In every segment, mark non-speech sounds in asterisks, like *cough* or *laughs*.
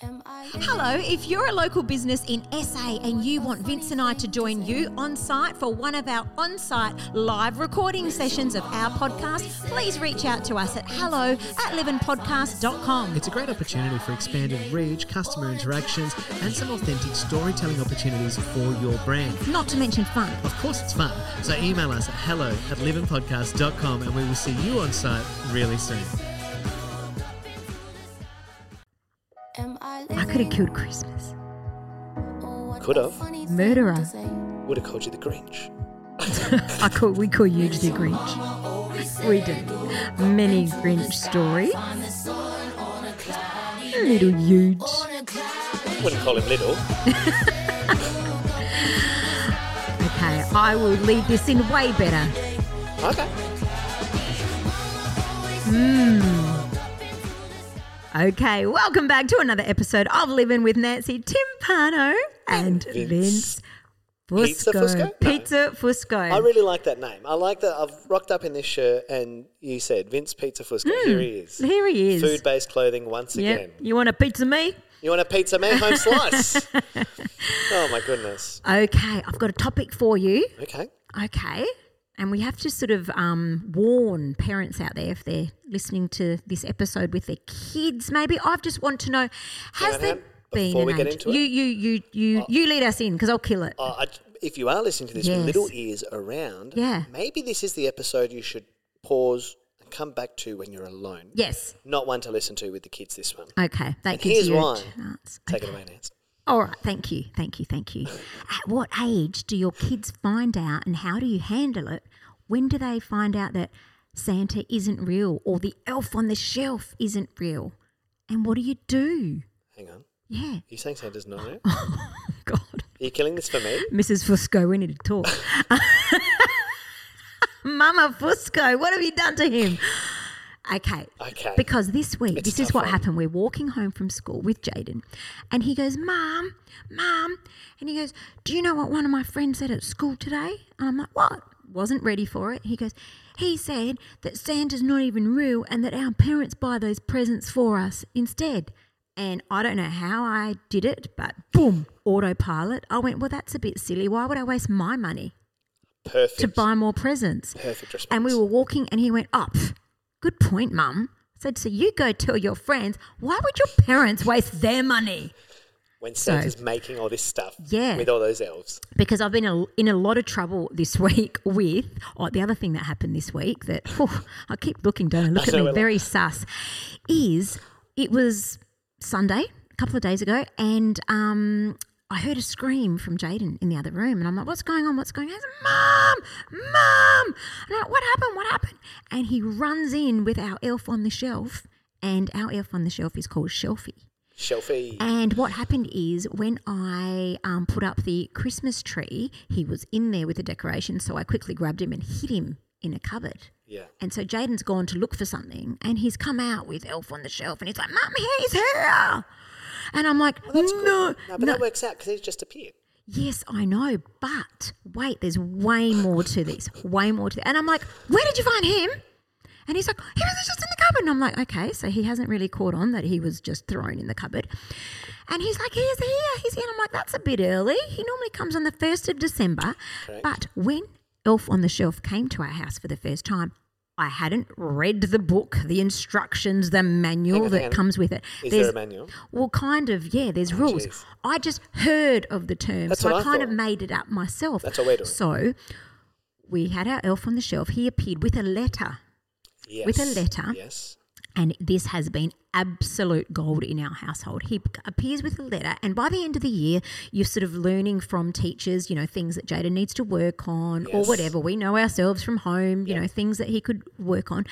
Hello, if you're a local business in SA and you want Vince and I to join you on site for one of our on site live recording sessions of our podcast, please reach out to us at hello at livingpodcast.com. It's a great opportunity for expanded reach, customer interactions, and some authentic storytelling opportunities for your brand. Not to mention fun. Of course, it's fun. So email us at hello at livingpodcast.com and we will see you on site really soon. Could have killed Christmas. Could have. Murderer. Would have called you the Grinch. *laughs* I call, we call you the Grinch. We do. Many Grinch stories. Little huge. Wouldn't call him little. *laughs* Okay, I will lead this in way better. Okay. Hmm. Okay, welcome back to another episode of Living with Nancy Timpano and Vince. Vince Pizza Fusco. Fusco? No. Pizza Fusco. I really like that name. I like that. I've rocked up in this shirt and you said Vince Pizza Fusco. Hmm, here he is. Here he is. Food based clothing once Yep. again. You want a pizza me? You want a pizza man home *laughs* slice? *laughs* oh my goodness. Okay, I've got a topic for you. Okay. Okay. And we have to sort of um, warn parents out there if they're listening to this episode with their kids. Maybe I just want to know: Has on, there on. been Before an we get age- into it- you, you, you, you, you lead us in because I'll kill it. Uh, I, if you are listening to this Yes. with little ears around, Yeah. maybe this is the episode you should pause and come back to when you're alone. yes. Not one to listen to with the kids, this one. Okay. That And gives here's you a why. chance. Take Okay. it away, Nance. All right, thank you, thank you, thank you. At what age do your kids find out and how do you handle it? When do they find out that Santa isn't real or the elf on the shelf isn't real? And what do you do? Hang on. Yeah. Are you saying Santa's not real? Oh, *laughs* God. Are you killing this for me? Mrs. Fusco, we need to talk. *laughs* Mama Fusco, what have you done to him? Okay. Okay. Because this week, It's this is what one. happened. We're walking home from school with Jaden, and he goes, Mom, Mom. And he goes, Do you know what one of my friends said at school today? And I'm like, What? Wasn't ready for it. He goes, He said that Santa's not even real and that our parents buy those presents for us instead. And I don't know how I did it, but boom, autopilot. I went, Well, that's a bit silly. Why would I waste my money Perfect. to buy more presents? Perfect response. And we were walking, and he went, oh, Up. Good point, Mum. I said, So you go tell your friends, why would your parents waste their money? when Santa's making all this stuff Yeah. with all those elves. Because I've been a, in a lot of trouble this *laughs* week with, oh, the other thing that happened this week that whew, I keep looking, don't I? Look I at me, very sus, is it was Sunday, a couple of days ago, and um, I heard a scream from Jaden in the other room, and I'm like, "What's going on? What's going on?" He said, "Mom, mom!" And I'm like, "What happened? What happened?" And he runs in with our elf on the shelf, and our elf on the shelf is called Shelfie. Shelfie. And what happened is when I um, put up the Christmas tree, he was in there with the decoration. So I quickly grabbed him and hid him in a cupboard. yeah. And so Jaden's gone to look for something and he's come out with Elf on the shelf and he's like, Mum, he's here. And I'm like, That's no, good. No, but no. that works out because he's just a appeared. Yes, I know. But wait, there's way more to this. Way more to this. And I'm like, where did you find him? And he's like, he was just in the cupboard. And I'm like, okay, so he hasn't really caught on that he was just thrown in the cupboard. And he's like, he's here, he's here. And I'm like, that's a bit early. He normally comes on the 1st of December. Correct. But when Elf on the Shelf came to our house for the first time, I hadn't read the book, the instructions, the manual on, that comes with it. Is There's- there a manual? well, kind of, yeah, there's oh, rules. jeez. I just heard of the term, That's so I I kind of made it up myself. That's what we're doing. So we had our elf on the shelf. He appeared with a letter, Yes. With a letter. Yes. and this has been absolute gold in our household. He appears with a letter, and by the end of the year, you're sort of learning from teachers, you know, things that Jaden needs to work on or whatever. We know ourselves from home, you know, things that he could work on.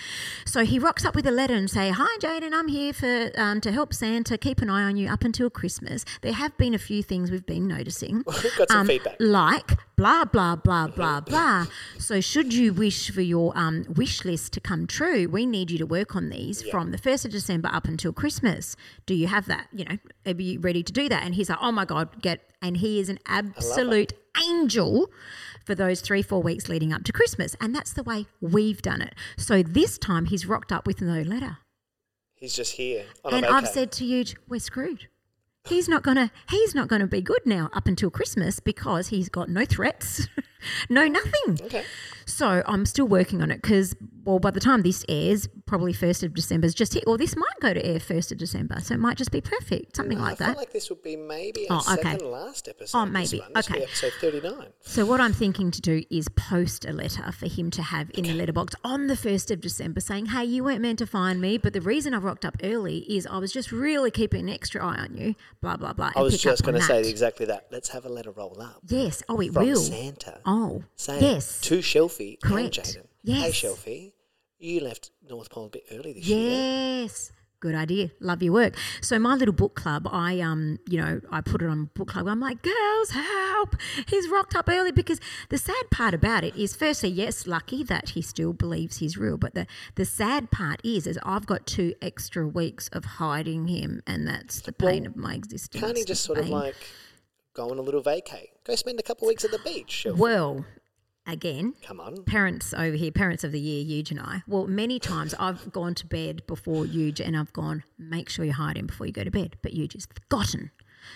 So he rocks up with a letter and say, "Hi, Jaden, I'm here for um, to help Santa keep an eye on you up until Christmas. There have been a few things we've been noticing, *laughs* Got some um, feedback. like blah blah blah blah blah. So should you wish for your um, wish list to come true, we need you to work on these from the first of December up until Christmas. Do you have that? You know, are you ready to do that? And he's like, oh my god, get. And he is an absolute angel for those three four weeks leading up to Christmas, and that's the way we've done it. So this time he's rocked up with no letter, He's just here. and I've said to you, we're screwed. he's not gonna he's not gonna be good now up until Christmas because he's got no threats, *laughs* no nothing. Okay. So I'm still working on it because, well, by the time this airs, probably first of December is just hit, or this might go to air first of December, so it might just be perfect, something mm, I like feel that. I feel like this would be maybe our Oh, okay. second last episode. Oh, maybe. This Okay. episode 39. So what I'm thinking to do is post a letter for him to have in the letterbox on the first of December, saying, "Hey, you weren't meant to find me, but the reason I rocked up early is I was just really keeping an extra eye on you." Blah blah blah. I was just going to say exactly that. Let's have a letter roll up Yes. Oh, it from will. Santa. Oh, saying yes. to Shelfie Correct. and Jaden. Hey, Yes. Shelfie, you left North Pole a bit early this year. Yes. Good idea. Love your work. So my little book club, I um, you know, I put it on book club. I'm like, girls, help! He's rocked up early because the sad part about it is, firstly, yes, lucky that he still believes he's real, but the the sad part is, is I've got two extra weeks of hiding him, and that's the pain Well, of my existence. Can't he just sort of like go on a little vacay? Go spend a couple of weeks at the beach, *laughs* Well, again, Come on. parents over here, parents of the year, Huge and I. Well, many times I've gone to bed before Huge and I've gone, make sure you hide him before you go to bed. But Huge has forgotten.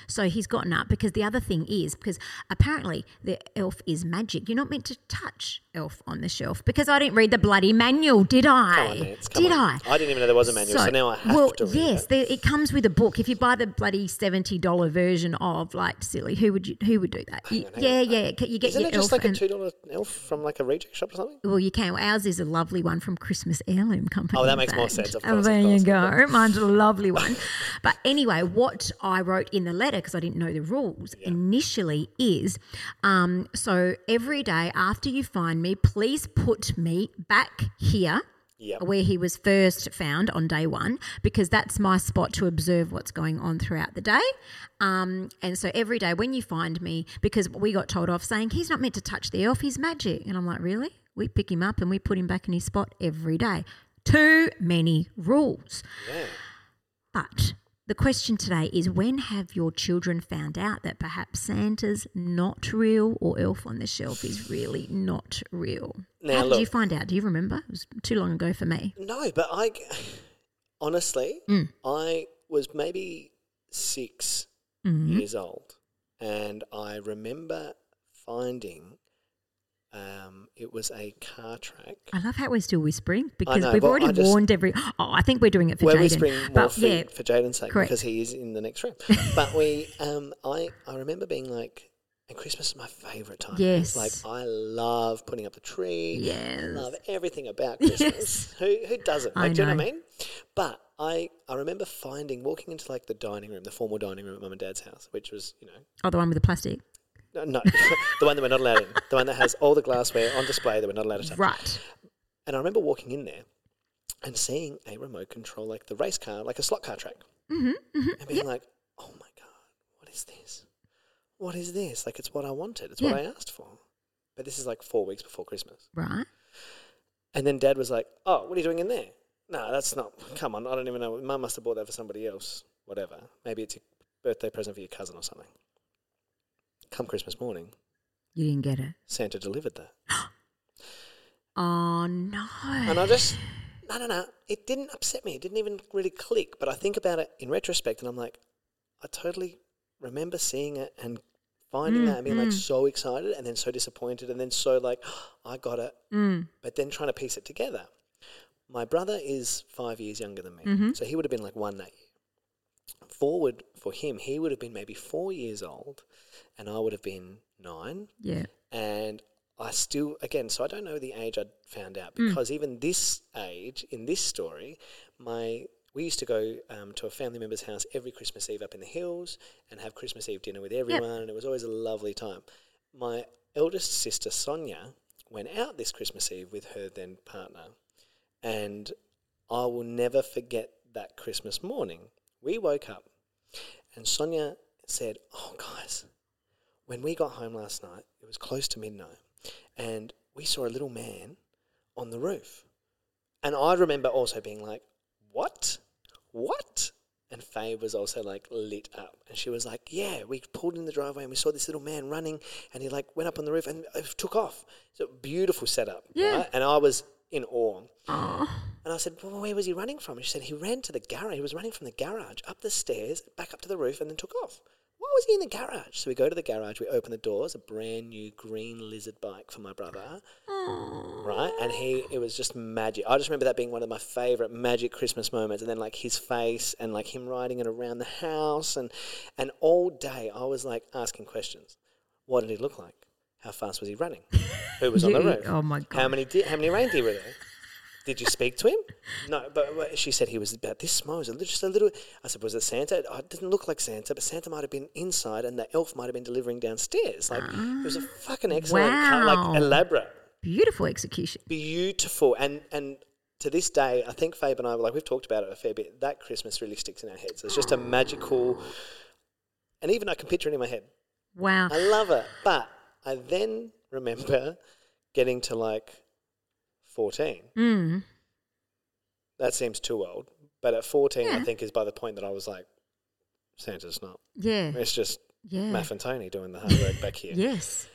So he's gotten up because the other thing is because apparently the elf is magic. You're not meant to touch elf on the shelf because I didn't read the bloody manual, did I? Come on, Nance. Come did on. I? I didn't even know there was a manual, so, now I have well, to read yes, it. it comes with a book. If you buy the bloody seventy dollar version of like silly, who would you who would do that? You- on, yeah, on. yeah. You get Isn't your it just like a two dollar elf from like a reject shop or something? well, you can. Ours is a lovely one from Christmas Heirloom Company. Oh, that makes more sense, of Oh, course, of there course, you go. Mine's a lovely one. but anyway, what I wrote in the letter because I didn't know the rules initially is, um, so every day after you find me, please put me back here. Yep. Where he was first found on day one, because that's my spot to observe what's going on throughout the day. Um, and so every day when you find me, because we got told off saying he's not meant to touch the elf, he's magic. And I'm like, really? We pick him up and we put him back in his spot every day. Too many rules. Yeah. But the question today is when have your children found out that perhaps Santa's not real or Elf on the Shelf is really not real? Now, How did you find out? Do you remember? It was too long ago for me. No, but I *sighs* honestly, Mm. I was maybe 6 Mhm. years old, and I remember finding um, it was a car track. I love how we're still whispering because know, we've already just- warned every. Oh, I think we're doing it for We're Jaden. whispering more But for, yeah, for Jaden's sake correct. because he is in the next room. *laughs* but we, um, I, I remember being like, and Christmas is my favourite time. Yes. like I love putting up the tree. Yes. love everything about *laughs* Christmas. Yes. Who who doesn't? I Like, do you know what. I mean? But I I remember finding walking into like the dining room, the formal dining room at mum and dad's house, which was you know oh, the one with the plastic. No, no *laughs* the one that we're not allowed in, the one that has all the glassware on display that we're not allowed to touch. Right. And I remember walking in there and seeing a remote control, like the race car, like a slot car track, Mm-hmm, mm-hmm. and being like, "Oh my god, what is this? What is this? Like it's what I wanted. It's what I asked for." But this is like four weeks before Christmas. Right. And then Dad was like, "Oh, what are you doing in there?" No, that's not. Come on, I don't even know. Mum must have bought that for somebody else. Whatever. Maybe it's a birthday present for your cousin or something. Come Christmas morning, You didn't get it. Santa delivered that, *gasps* Oh no. and I just no, no, no. It didn't upset me. It didn't even really click. But I think about it in retrospect, and I'm like, I totally remember seeing it and finding Mm, that and being like mm. so excited, and then so disappointed, and then so like, *gasps* I got it. Mm. but then trying to piece it together. My brother is five years younger than me, Mhm. so he would have been like one that year. Forward for him, he would have been maybe four years old, and I would have been nine. Yeah. And I still, again, so I don't know the age I'd found out Mm. because even this age in this story, my we used to go um, to a family member's house every Christmas Eve up in the hills and have Christmas Eve dinner with everyone, and it was always a lovely time. My eldest sister Sonia went out this Christmas Eve with her then partner, and I will never forget that Christmas morning. We woke up, and Sonia said, "Oh, guys." When we got home last night, it was close to midnight, and we saw a little man on the roof. And I remember also being like, What? What? And Faye was also like lit up. And she was like, Yeah, we pulled in the driveway and we saw this little man running and he like went up on the roof and uh, took off. So beautiful setup. Yeah. Right? And I was in awe. And I said, well, where was he running from? And she said, he ran to the garage. He was running from the garage up the stairs, back up to the roof, and then took off. Why was he in the garage? So we go to the garage, we open the doors, a brand new green lizard bike for my brother, right? And he, it was just magic. I just remember that being one of my favorite magic Christmas moments. And then like his face and like him riding it around the house, and and all day I was like asking questions. What did he look like? How fast was he running? Who was on the *laughs* roof? oh my god! How many di- how many reindeer were there? Did you speak to him? No, but, she said he was about this small. Was little, just a little. I said, was it Santa? Oh, it didn't look like Santa, but Santa might have been inside, and the elf might have been delivering downstairs. Like it was a fucking excellent, Wow. like elaborate, Beautiful execution. beautiful, and and to this day, I think Fabe and I, were like we've talked about it a fair bit. That Christmas really sticks in our heads. It's just a magical, and even I can picture it in my head. Wow. I love it. But I then remember getting to like 14. Mm. That seems too old. But at 14, I think is by the point that I was like, Santa's not. Yeah. It's just Yeah. Math and Tony doing the hard work back here. Yes.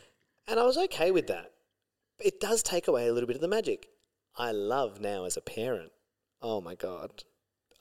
And I was okay with that. It does take away a little bit of the magic. I love now as a parent. Oh my God.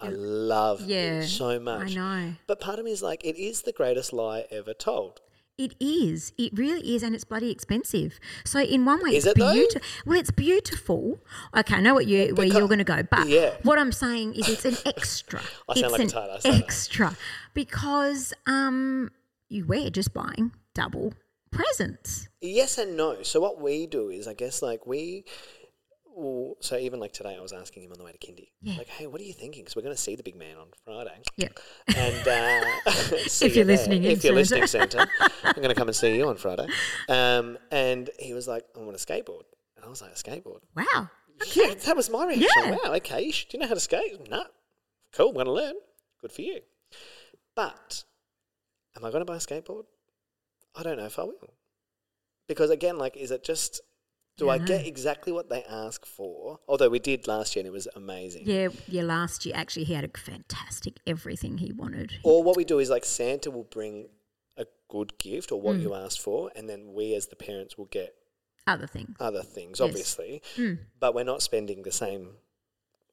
I love Yeah. it so I much. know. But part of me is like, it is the greatest lie ever told. It is. It really is, and it's bloody expensive. So in one way, Is it's it beautiful. Well, it's beautiful. Okay, I know what you where Because- you're going to go, but yeah. what I'm saying is, it's an extra. *laughs* I sound it's like a an tart, I say that. extra because um, you we're just buying double presents. Yes and no. So what we do is, I guess, like we. Well, so even like today, I was asking him on the way to kindy, Yeah. like, "Hey, what are you thinking? Because we're going to see the big man on Friday." Yeah. And uh, *laughs* *laughs* If you you're listening if you're listening, Santa. I'm going to come and see you on Friday. *laughs* Um, and he was like, "I want a skateboard," and I was like, "A skateboard." Wow. Yeah, that was my reaction. Yeah. Wow, okay. Do you know how to skate? No. Cool, I'm going to learn. Good for you. But am I going to buy a skateboard? I don't know if I will. Because again, like, is it just, do I get exactly what they ask for? Although we did last year and it was amazing. Yeah, yeah. Last year, actually, he had a fantastic everything he wanted. Or what we do is like Santa will bring a good gift or Mm. what you asked for, and then we as the parents will get Other things. other things, Yes. obviously. Mm. but we're not spending the same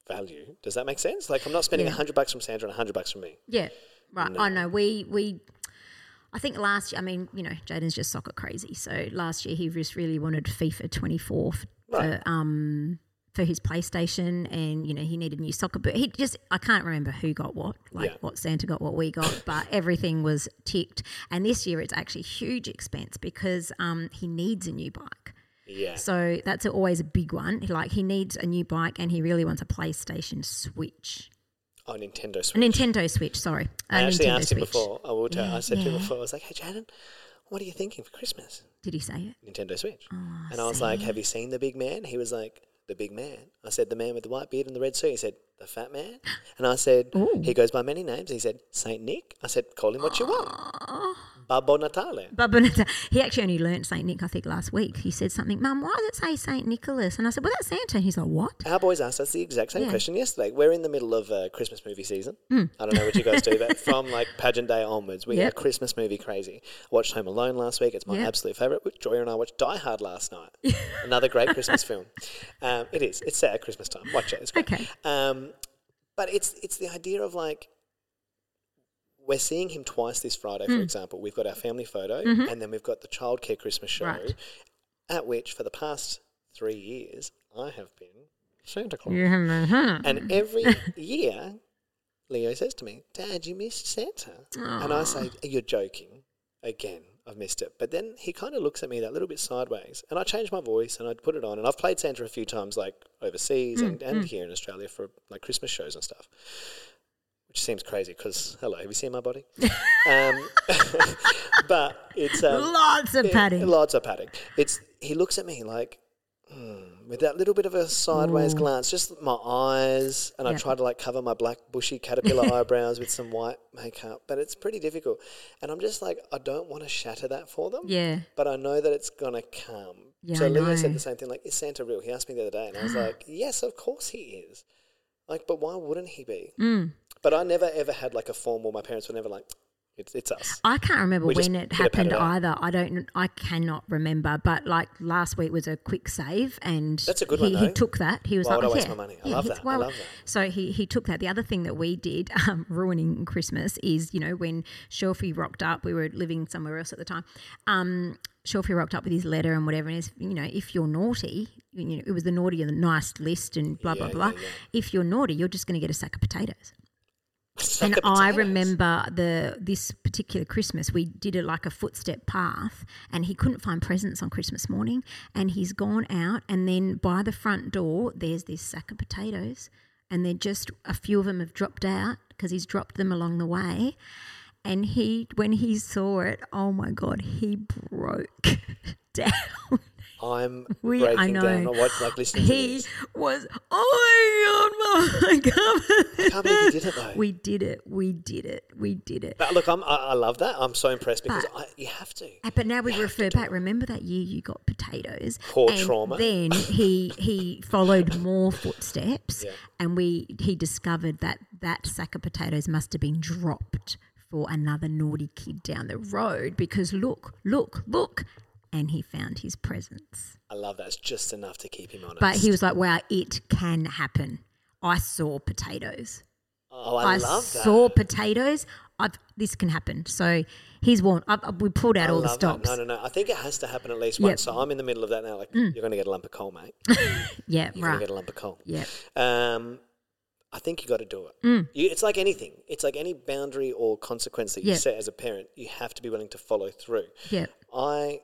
value. Does that make sense? Like I'm not spending a Yeah. hundred bucks from Sandra and a hundred bucks from me. Yeah, right. I know. We we. I think last year. I mean, you know, Jaden's just soccer crazy. So last year he just really wanted FIFA 24 for Right. um for his PlayStation, and you know he needed new soccer boot. He just I can't remember who got what, like Yeah. what Santa got, what we got, *coughs* but everything was ticked. And this year it's actually huge expense because um he needs a new bike. Yeah. So that's always a big one. Like he needs a new bike, and he really wants a PlayStation Switch, Oh, Nintendo Switch. Nintendo Switch. Sorry, a I actually Nintendo asked him Switch. before. I will tell. I said to him before. I was like, "Hey, Jaden, what are you thinking for Christmas?" Did he say it? Nintendo Switch. Oh, and I was like, "Have you seen the big man?" He was like, "The big man." I said, "The man with the white beard and the red suit." He said, "The fat man." *gasps* And I said, Ooh. "He goes by many names." He said, "Saint Nick." I said, "Call him what you want." Babbo Natale. But Bonetta, he actually only learnt Saint Nick, I think, last week. He said something, Mum, why does it say Saint Nicholas? And I said, Well, that's Santa. And he's like, What? Our boys asked us the exact same Yeah. question yesterday. We're in the middle of uh, Christmas movie season. Hmm. I don't know what you guys do, but *laughs* from like pageant day onwards, we Yep. are Christmas movie crazy. I watched Home Alone last week. It's my Yep. absolute favourite. Joy and I watched Die Hard last night. *laughs* Another great Christmas film. Um, it is. It's set at Christmas time. Watch it. It's great. Okay. Um, but it's it's the idea of like we're seeing him twice this Friday, for hmm. example. We've got our family photo, mm-hmm. and then we've got the childcare Christmas show, Mm-hmm. Right. at which for the past three years I have been Santa Claus. Yeah. Uh-huh. And every *laughs* year, Leo says to me, Dad, you missed Santa. And I say, You're joking. Again, I've missed it. But then he kind of looks at me that little bit sideways. And I change my voice and I put it on. And I've played Santa a few times, like overseas hmm, and, and hmm. here in Australia for like Christmas shows and stuff. Which seems crazy because, hello, have you seen my body? um, *laughs* but it's. Um, Lots of yeah, padding. Lots of padding. It's he looks at me like hmm, with that little bit of a sideways glance, just my eyes, and I try to like cover my black bushy caterpillar *laughs* eyebrows with some white makeup, but it's pretty difficult. And I'm just like, I don't want to shatter that for them. Yeah. But I know that it's gonna come. Yeah, so Leo said the same thing. Like, is Santa real? He asked me the other day, and I was *gasps* like, yes, of course he is. Like, but why wouldn't he be? Mm. But I never ever had like a formal. My parents were never like, It's, it's us. I can't remember We when it bit of pat happened it either. I don't. I cannot remember. But like last week was a quick save, and That's a good he, one, He took that. He was Why like, would I oh, waste yeah, my money? I yeah, love that. I love that. So he he took that. The other thing that we did, *laughs* um, ruining Christmas, is you know when Shelfie rocked up. We were living somewhere else at the time. Um, Shelfie rocked up with his letter and whatever, and it's, you know if you're naughty, you know it was the naughty and the nice list and blah blah Yeah, blah. yeah. If you're naughty, you're just going to get a sack of potatoes. And I remember the this particular Christmas, we did it like a footstep path, and he couldn't find presents on Christmas morning, and he's gone out, and then by the front door, there's this sack of potatoes, and then just a few of them have dropped out because he's dropped them along the way, and he when he saw it, oh my god, he broke *laughs* down. I'm We- I breaking down. know. I watch like listening He this. was, oh my *laughs* god, I can't I can't believe you did it though. We did it. We did it. We did it. But look, I'm, I, I love that. I'm so impressed because But- I, you have to. Uh, But now we refer back. Remember that year you got potatoes. Poor and trauma. Then *laughs* he he followed more footsteps, Yeah. and we he discovered that that sack of potatoes must have been dropped for another naughty kid down the road. Because look, look, look, and he found his presence. I love that. It's just enough to keep him honest. But he was like, "Wow, it can happen." I saw potatoes. oh, I, I, love that. saw potatoes. I've this can happen. So he's warned. I've, I've- we pulled out I all the love that. stops. No, no, no. I think it has to happen at least Yep. Mm. once. So I'm in the middle of that now. Like, you're going to get a lump of coal, mate. *laughs* Yeah, right. You're going right. to get a lump of coal. Yeah. Um, I think you got to do it. Mm. You, it's like anything. It's like any boundary or consequence that you Yeah. set as a parent. You have to be willing to follow through. Yeah. I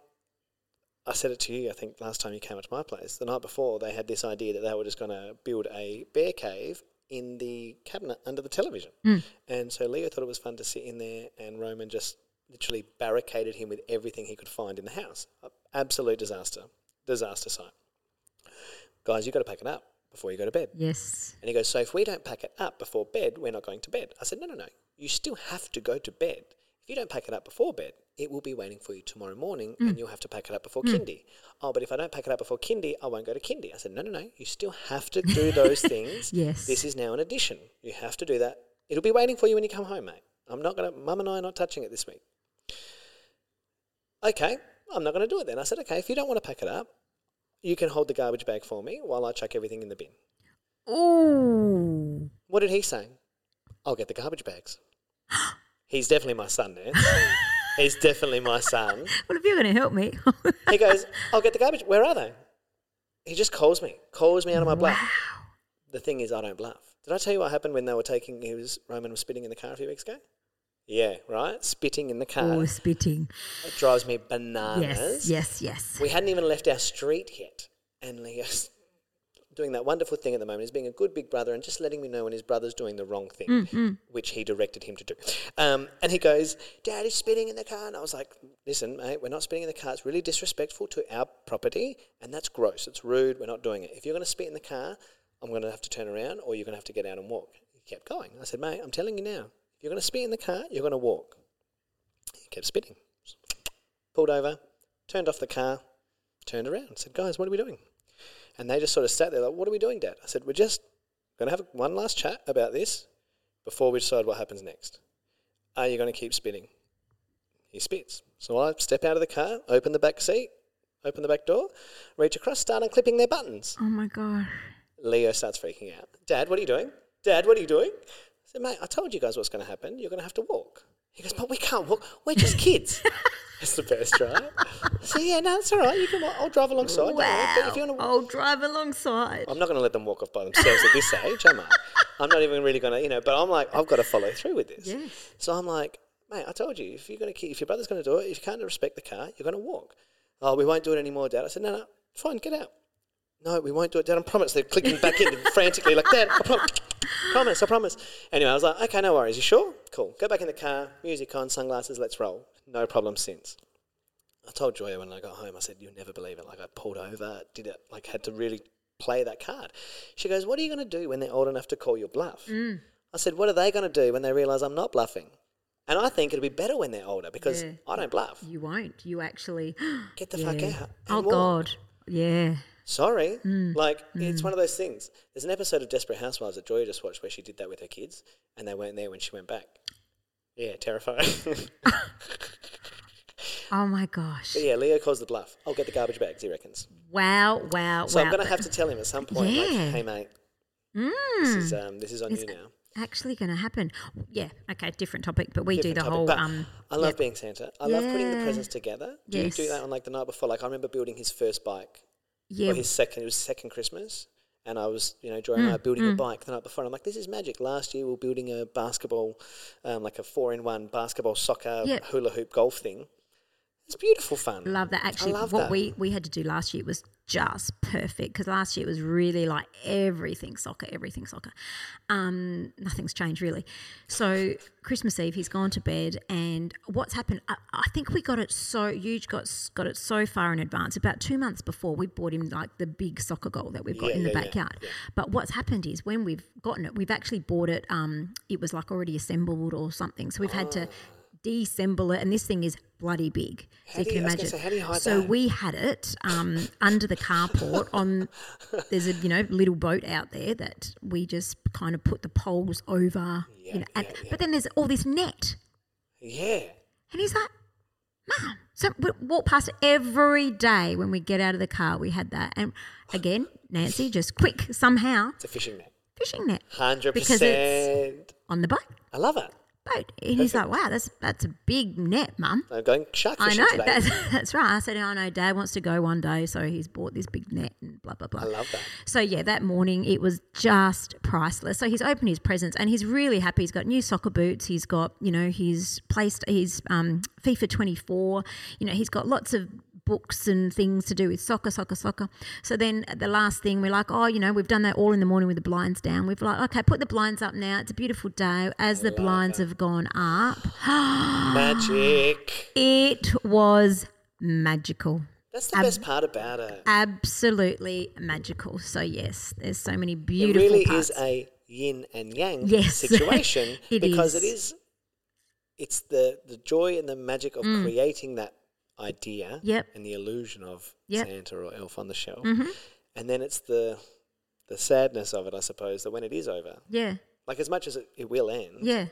I said it to you, I think, last time you came up to my place. The night before, they had this idea that they were just going to build a bear cave in the cabinet under the television. Mm. And so Leo thought it was fun to sit in there, and Roman just literally barricaded him with everything he could find in the house. Absolute disaster. Disaster site. Guys, you've got to pack it up before you go to bed. Yes. And he goes, So if we don't pack it up before bed, we're not going to bed. I said, No, no, no. You still have to go to bed. If you don't pack it up before bed, it will be waiting for you tomorrow morning mm. and you'll have to pack it up before mm. kindy. Oh, but if I don't pack it up before kindy, I won't go to kindy. I said, No, no, no. You still have to do those *laughs* things. Yes. This is now an addition. You have to do that. It'll be waiting for you when you come home, mate. I'm not going to, mum and I are not touching it this week. Okay, I'm not going to do it then. I said, Okay, if you don't want to pack it up, you can hold the garbage bag for me while I chuck everything in the bin. Ooh. What did he say? I'll get the garbage bags. *gasps* *gasps* He's definitely my son, Nance. *laughs* He's definitely my son. Well, if you're going to help me. He *laughs* goes, I'll get the garbage. Where are they? He just calls me, calls me out of my bluff. The thing is, I don't bluff. Did I tell you what happened when they were taking, he was, Roman was spitting in the car a few weeks ago? Yeah, right? Spitting in the car. or spitting. It drives me bananas. Yes, yes, yes. We hadn't even left our street yet. And Leo's doing that wonderful thing at the moment. is being a good big brother and just letting me know when his brother's doing the wrong thing, Mm, which he directed him to do. Um, and he goes, Dad is spitting in the car. And I was like, listen, mate, we're not spitting in the car. It's really disrespectful to our property. And that's gross. It's rude. We're not doing it. If you're going to spit in the car, I'm going to have to turn around or you're going to have to get out and walk. He kept going. I said, mate, I'm telling you now, if you're going to spit in the car, you're going to walk. He kept spitting. Pulled over, turned off the car, turned around, said, Guys, what are we doing? And they just sort of sat there like, What are we doing, Dad? I said, We're just going to have one last chat about this before we decide what happens next. Are you going to keep spitting? He spits. So I step out of the car, open the back seat, open the back door, reach across, start unclipping their buttons. Oh my god. Leo starts freaking out. Dad, what are you doing? Dad, what are you doing? I said, mate, I told you guys what's going to happen. You're going to have to walk. He goes, but we can't walk. We're just kids. *laughs* That's the best, right? So yeah, no, it's all right. You can. Walk. I'll drive alongside. Wow. But if you want to, I'll drive alongside. I'm not going to let them walk off by themselves at this age, am I? I'm not even really going to, you know. But I'm like, I've got to follow through with this. Yes. So I'm like, mate, I told you, if you're going to keep, if your brother's going to do it, if you can't respect the car, you're going to walk. Oh, we won't do it anymore, Dad. I said, no, no, fine, get out. No, we won't do it, Dad. I promise. They're clicking back in *laughs* frantically, like, Dad, I promise, promise, I promise. Anyway, I was like, okay, no worries. You sure? Cool. Go back in the car, music on, sunglasses, let's roll. No problem since. I told Joya when I got home, I said, you'll never believe it. Like, I pulled over, did it, like, had to really play that card. She goes, what are you going to do when they're old enough to call your bluff? Mm. I said, what are they going to do when they realise I'm not bluffing? And I think it'll be better when they're older because Yeah. I don't bluff. You won't. You actually. Get the *gasps* fuck out. Oh walk. god. Yeah. Sorry. Mm. Like, it's one of those things. There's an episode of Desperate Housewives that Joy just watched where she did that with her kids and they weren't there when she went back. Yeah, terrifying. *laughs* Oh my gosh. but yeah, Leo calls the bluff. I'll get the garbage bags, he reckons. Wow, wow, wow. So wow. I'm going to have to tell him at some point, like, Yeah. hey, mate, Mm. this is, um, this is on It's you now. actually going to happen. Yeah, okay, different topic, but we do the topic, whole. um, I love yeah. being Santa. I love putting the presents together. Do you do that on like the night before? Like I remember building his first bike Yeah, his second. It was second Christmas, and I was, you know, Joy Mm, and I building a bike the night before. And I'm like, this is magic. Last year we were building a basketball, um, like a four-in-one basketball, soccer, Yeah. hula hoop, golf thing. It's beautiful fun. love that. Actually, love what that. we we had to do last year was just perfect because last year it was really like everything soccer, everything soccer. Um, nothing's changed really. So Christmas Eve, he's gone to bed, and what's happened? I, I think we got it so huge, got got it so far in advance. About two months before, we bought him like the big soccer goal that we've got Yeah, in the yeah, backyard. yeah. But what's happened is when we've gotten it, we've actually bought it. Um, it was like already assembled or something, so we've had to deassemble it, and this thing is bloody big. Do you- I was gonna say, how do you hide so that? we had it um, under the carport on. *laughs* There's a you know little boat out there that we just kind of put the poles over. Yeah, you know, and. But then there's all this net, Yeah. and he's like, "Mom." So we walk past every day when we get out of the car. We had that, and again, Nancy, just quick somehow It's a fishing net. fishing net Hundred percent on the boat. I love it. Boat, and he's like, "Wow, that's that's a big net, Mum." I'm going shark I know today. that's *laughs* that's right. I said, "I know Dad wants to go one day, so he's bought this big net and blah blah blah." I love that. So yeah, that morning it was just priceless. So he's opened his presents and he's really happy. He's got new soccer boots. He's got you know he's placed his um, FIFA 24. You know he's got lots of books and things to do with soccer, soccer, soccer. So then the last thing we're like, oh, you know, we've done that all in the morning with the blinds down. We've like, okay, put the blinds up now. It's a beautiful day. As the blinds have gone up, *gasps* Magic. it was magical. That's the best part about it. Absolutely magical. So yes, there's so many beautiful. It really parts. is a yin and yang Yes. *laughs* situation It because is. it is it's the the joy and the magic of mm. creating that idea. Yep. and the illusion of Yep. Santa or elf on the shelf. Mhm. And then it's the the sadness of it, I suppose, that when it is over, Yeah, like as much as it, it will end, yeah.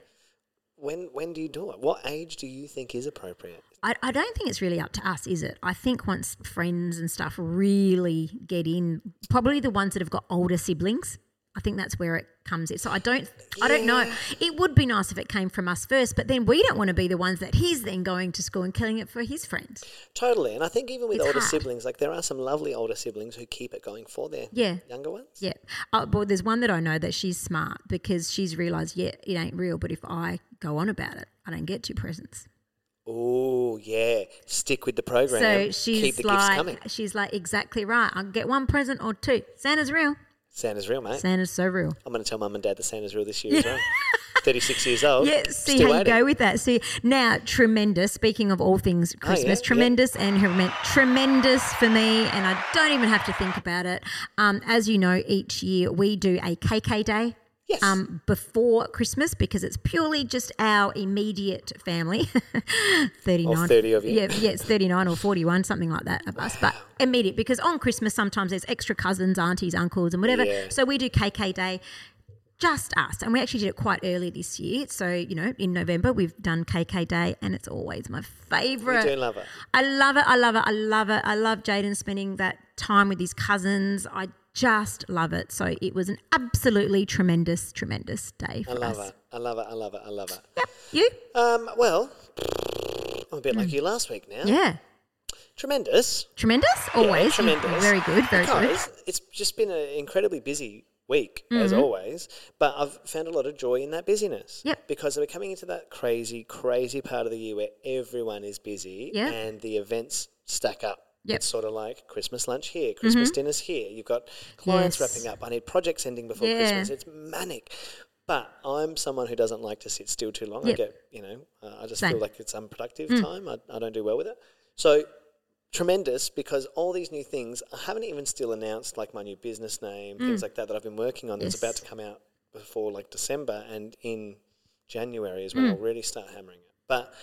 when when do you do it? What age do you think is appropriate? I, I don't think it's really up to us, is it? I think once friends and stuff really get in, probably the ones that have got older siblings. I think that's where it comes in. So I don't, I don't know. It would be nice if it came from us first, but then we don't want to be the ones that he's then going to school and killing it for his friends. Totally. And I think even with It's older hard. siblings, like there are some lovely older siblings who keep it going for their Yeah. younger ones. Yeah. Uh, but there's one that I know that she's smart because she's realised, yeah, it ain't real. But if I go on about it, I don't get two presents. Oh yeah, stick with the program. So she's keep the gifts coming. like, she's like, exactly right. I'll get one present or two. Santa's real. Santa's real, mate. Santa's so real. I'm going to tell mum and dad that Santa's real this year as well. 36 years old. Yeah, see still how you go with that. See now, tremendous. Speaking of all things Oh, yeah, Christmas, yeah. tremendous and her meant tremendous for me, and I don't even have to think about it. Um, as you know, each year we do a KK day. Yes. Um, before Christmas because it's purely just our immediate family. *laughs* 39. Or 30 of you. Yeah, yeah, it's 39 or 41, something like that of us. But immediate because on Christmas sometimes there's extra cousins, aunties, uncles, and whatever. Yeah. So we do KK day just us. And we actually did it quite early this year. So, you know, in November, we've done KK Day, and it's always my favourite. do love it. I love it. I love it. I love it. I love Jaden spending that time with his cousins. I just love it. So it was an absolutely tremendous, tremendous day for I love us. it. I love it. I love it. I love it. Yep. You? Um, well, I'm a bit like you last week now. Hmm. Yeah. Tremendous. Tremendous? Always. tremendous. Very good. Very good. it's just been an incredibly busy week, as Mm-hmm. always. But I've found a lot of joy in that busyness. Yep. Because we're coming into that crazy, crazy part of the year where everyone is busy Yep. and the events stack up. Yep. It's sort of like Christmas lunch here, Christmas dinners here. You've got clients Yes. wrapping up. I need projects ending before Yeah. Christmas. It's manic. But I'm someone who doesn't like to sit still too long. I get, you know, uh, I just Same. Mm. feel like it's unproductive time. I, I don't do well with it. So tremendous because all these new things I haven't even still announced like my new business name, things like that that I've been working on that's about Mm. To come out before like December and in January is when Mm. I'll really start hammering it. But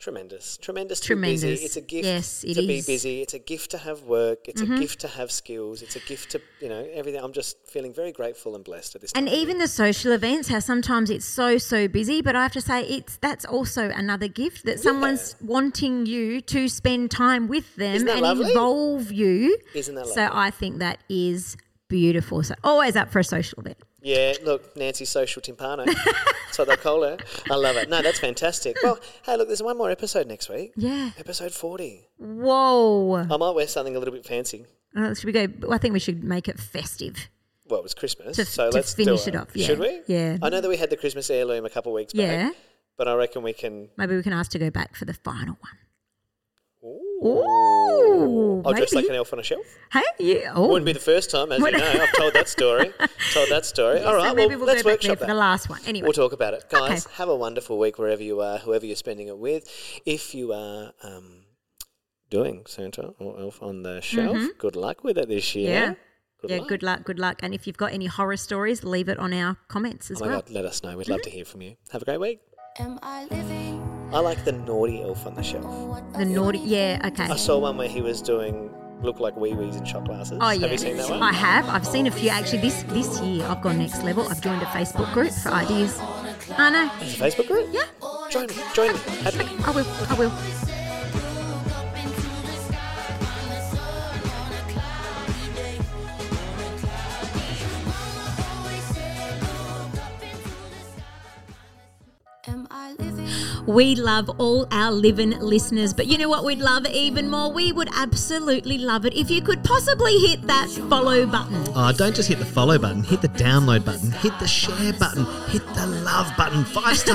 tremendous, tremendous to be Tremendous. busy. It's a gift Yes, it to be busy. It's a gift to have work. It's Mm-hmm. a gift to have skills. It's a gift to you know everything. I'm just feeling very grateful and blessed at this. And even the social events, how sometimes it's so so busy, but I have to say it's that's also another gift that someone's wanting you to spend time with them and lovely? involve you. Isn't that lovely? So? I think that is beautiful. So always up for a social event. Yeah, look, Nancy Social Timpano. that's what they call her. I love it. No, that's fantastic. Well, hey, look, there's one more episode next week. Yeah. Episode 40. Whoa. I might wear something a little bit fancy. Uh, should we go? I think we should make it festive. Well, it was Christmas, To- so to let's finish it off, yeah. Should we? Yeah. I know that we had the Christmas heirloom a couple of weeks back. Yeah. But I reckon we can. Maybe we can ask to go back for the final one. Ooh. Ooh, I'll dress like an elf on a shelf. Hey, yeah. Oh, Wouldn't be the first time, as you know. I've told that story. *laughs* told that story. All right. so maybe well, we'll let's go back there workshop for that. the last one. Anyway, We'll talk about it, guys. Okay. Have a wonderful week wherever you are, whoever you're spending it with. If you are um, doing Santa or Elf on the Shelf, good luck with it this year. Mm-hmm. yeah. Good yeah, luck. good luck, good luck. And if you've got any horror stories, leave it on our comments as Oh my well. God, let us know. We'd love to hear from you. Have a great week. Am I living? I like the naughty Elf on the Shelf. The naughty, yeah, okay. I saw one where he was doing look like wee wees in shot glasses. Oh yeah, Have you seen that one? I have. I've seen a few actually. This this year, I've gone next level. I've joined a Facebook group for ideas. I know. There's a Facebook group? Yeah. Join me. Join me. Add me. I will. I will. We love all our living listeners, but you know what we'd love even more? We would absolutely love it if you could possibly hit that follow button. Oh, don't just hit the follow button, hit the download button, hit the share button, hit the love button. Five stars.